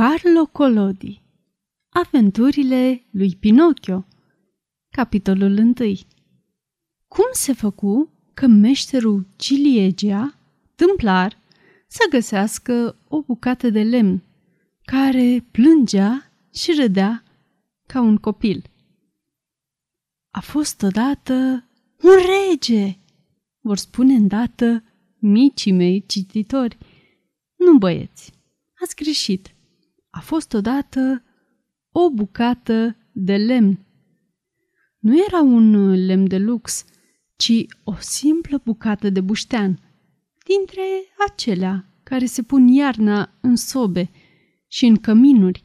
Carlo Collodi Aventurile lui Pinocchio Capitolul 1 Cum se făcu că meșterul Ciliegea, tâmplar, să găsească o bucată de lemn, care plângea și râdea ca un copil? A fost odată un rege, vor spune îndată micii mei cititori. Nu băieți, ați greșit a fost odată o bucată de lemn. Nu era un lemn de lux, ci o simplă bucată de buștean, dintre acelea care se pun iarna în sobe și în căminuri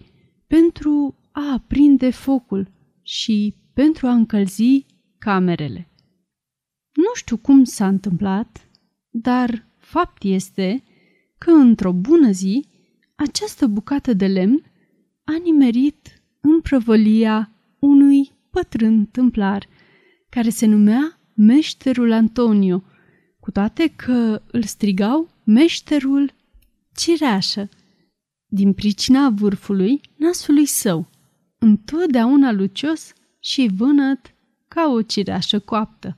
pentru a aprinde focul și pentru a încălzi camerele. Nu știu cum s-a întâmplat, dar fapt este că într-o bună zi această bucată de lemn a nimerit în prăvălia unui pătrân tâmplar, care se numea Meșterul Antonio, cu toate că îl strigau Meșterul Cireașă, din pricina vârfului nasului său, întotdeauna lucios și vânăt ca o cireașă coaptă.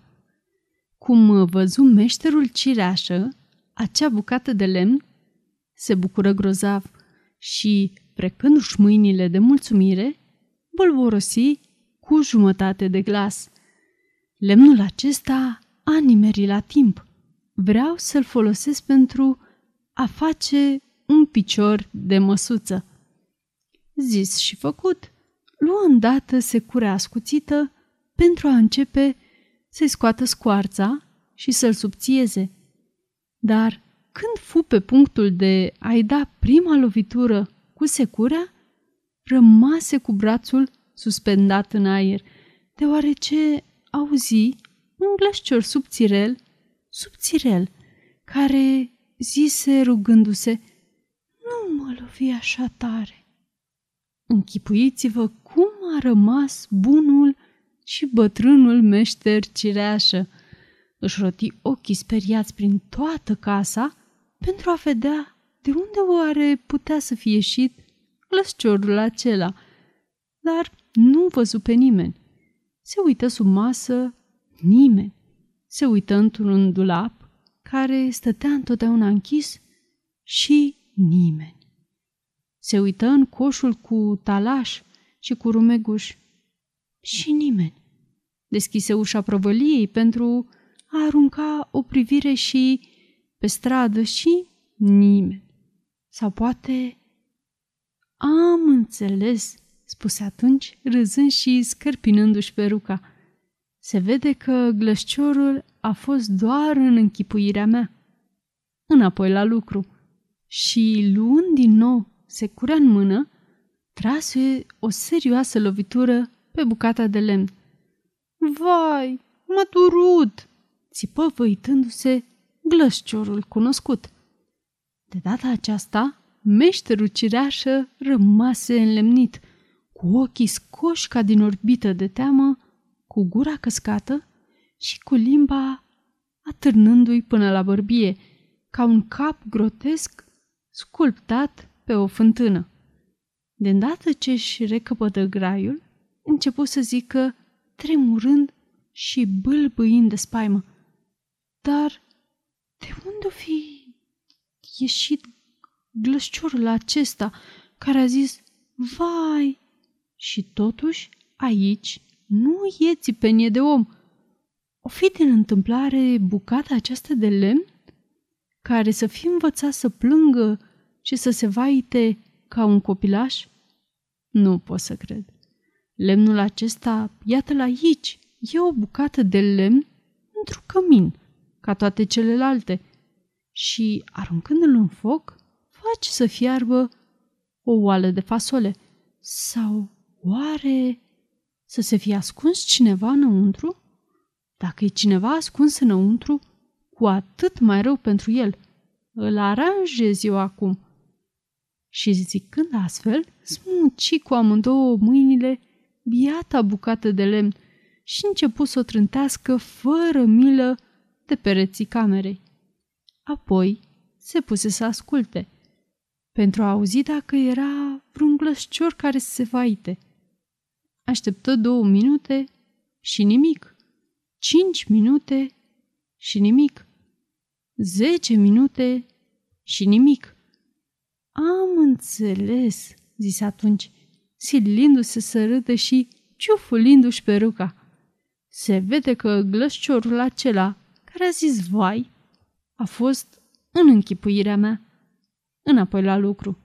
Cum văzu meșterul cireașă acea bucată de lemn, se bucură grozav și, precându-și mâinile de mulțumire, bolborosi cu jumătate de glas. Lemnul acesta a nimerit la timp. Vreau să-l folosesc pentru a face un picior de măsuță. Zis și făcut, luă îndată securea ascuțită pentru a începe să-i scoată scoarța și să-l subțieze. Dar când fu pe punctul de a-i da prima lovitură cu securea, rămase cu brațul suspendat în aer, deoarece auzi un glășcior subțirel, subțirel, care zise rugându-se, Nu mă lovi așa tare. Închipuiți-vă cum a rămas bunul și bătrânul meșter cireașă. Își roti ochii speriați prin toată casa pentru a vedea de unde oare putea să fie ieșit lăsciorul acela. Dar nu văzu pe nimeni. Se uită sub masă, nimeni. Se uită într-un dulap care stătea întotdeauna închis și nimeni. Se uită în coșul cu talaș și cu rumeguș și nimeni. Deschise ușa prăvăliei pentru a arunca o privire și pe stradă și nimeni. Sau poate... Am înțeles, spuse atunci, râzând și scărpinându-și peruca. Se vede că glășciorul a fost doar în închipuirea mea. Înapoi la lucru. Și luând din nou securea în mână, trase o serioasă lovitură pe bucata de lemn. Vai, m-a durut! țipă văitându-se glășciorul cunoscut. De data aceasta, meșterul cireașă rămase înlemnit, cu ochii scoși ca din orbită de teamă, cu gura căscată și cu limba atârnându-i până la bărbie, ca un cap grotesc sculptat pe o fântână. De îndată ce își recăpătă graiul, începu să zică, tremurând și bâlbâind de spaimă. Dar de unde o fi ieșit glășciorul acesta care a zis, vai, și totuși aici nu e țipenie de om. O fi din întâmplare bucata aceasta de lemn care să fi învățat să plângă și să se vaite ca un copilaș? Nu pot să cred. Lemnul acesta, iată-l aici, e o bucată de lemn într-un cămin – ca toate celelalte, și, aruncându-l în foc, face să fiarbă o oală de fasole. Sau oare să se fie ascuns cineva înăuntru? Dacă e cineva ascuns înăuntru, cu atât mai rău pentru el. Îl aranjez eu acum. Și zicând astfel, smuci cu amândouă mâinile biata bucată de lemn și începu să o trântească fără milă de pereții camerei. Apoi se puse să asculte, pentru a auzi dacă era glăscior care se vaite. Așteptă două minute și nimic. Cinci minute și nimic. Zece minute și nimic. Am înțeles, zise atunci, silindu-se să râdă și ciufulindu-și peruca. Se vede că glăsciorul acela, care a zis vai, a fost în închipuirea mea, înapoi la lucru.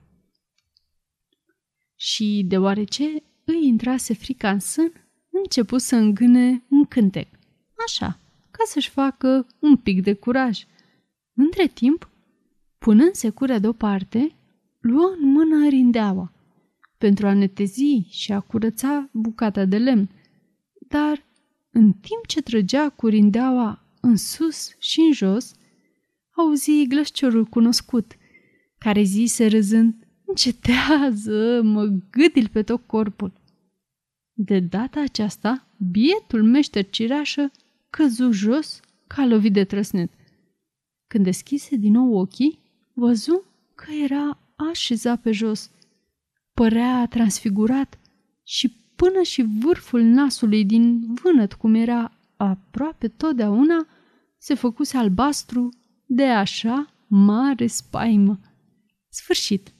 Și deoarece îi intrase frica în sân, început să îngâne un cântec, așa, ca să-și facă un pic de curaj. Între timp, punând securea deoparte, luă în mână rindeaua pentru a netezi și a curăța bucata de lemn, dar în timp ce trăgea cu rindeaua în sus și în jos, auzi glășciorul cunoscut, care zise râzând, Încetează, mă gâdil pe tot corpul. De data aceasta, bietul meșter cireașă căzu jos ca lovit de trăsnet. Când deschise din nou ochii, văzu că era așezat pe jos. Părea transfigurat și până și vârful nasului din vânăt, cum era aproape totdeauna, se făcuse albastru de așa mare spaimă. Sfârșit.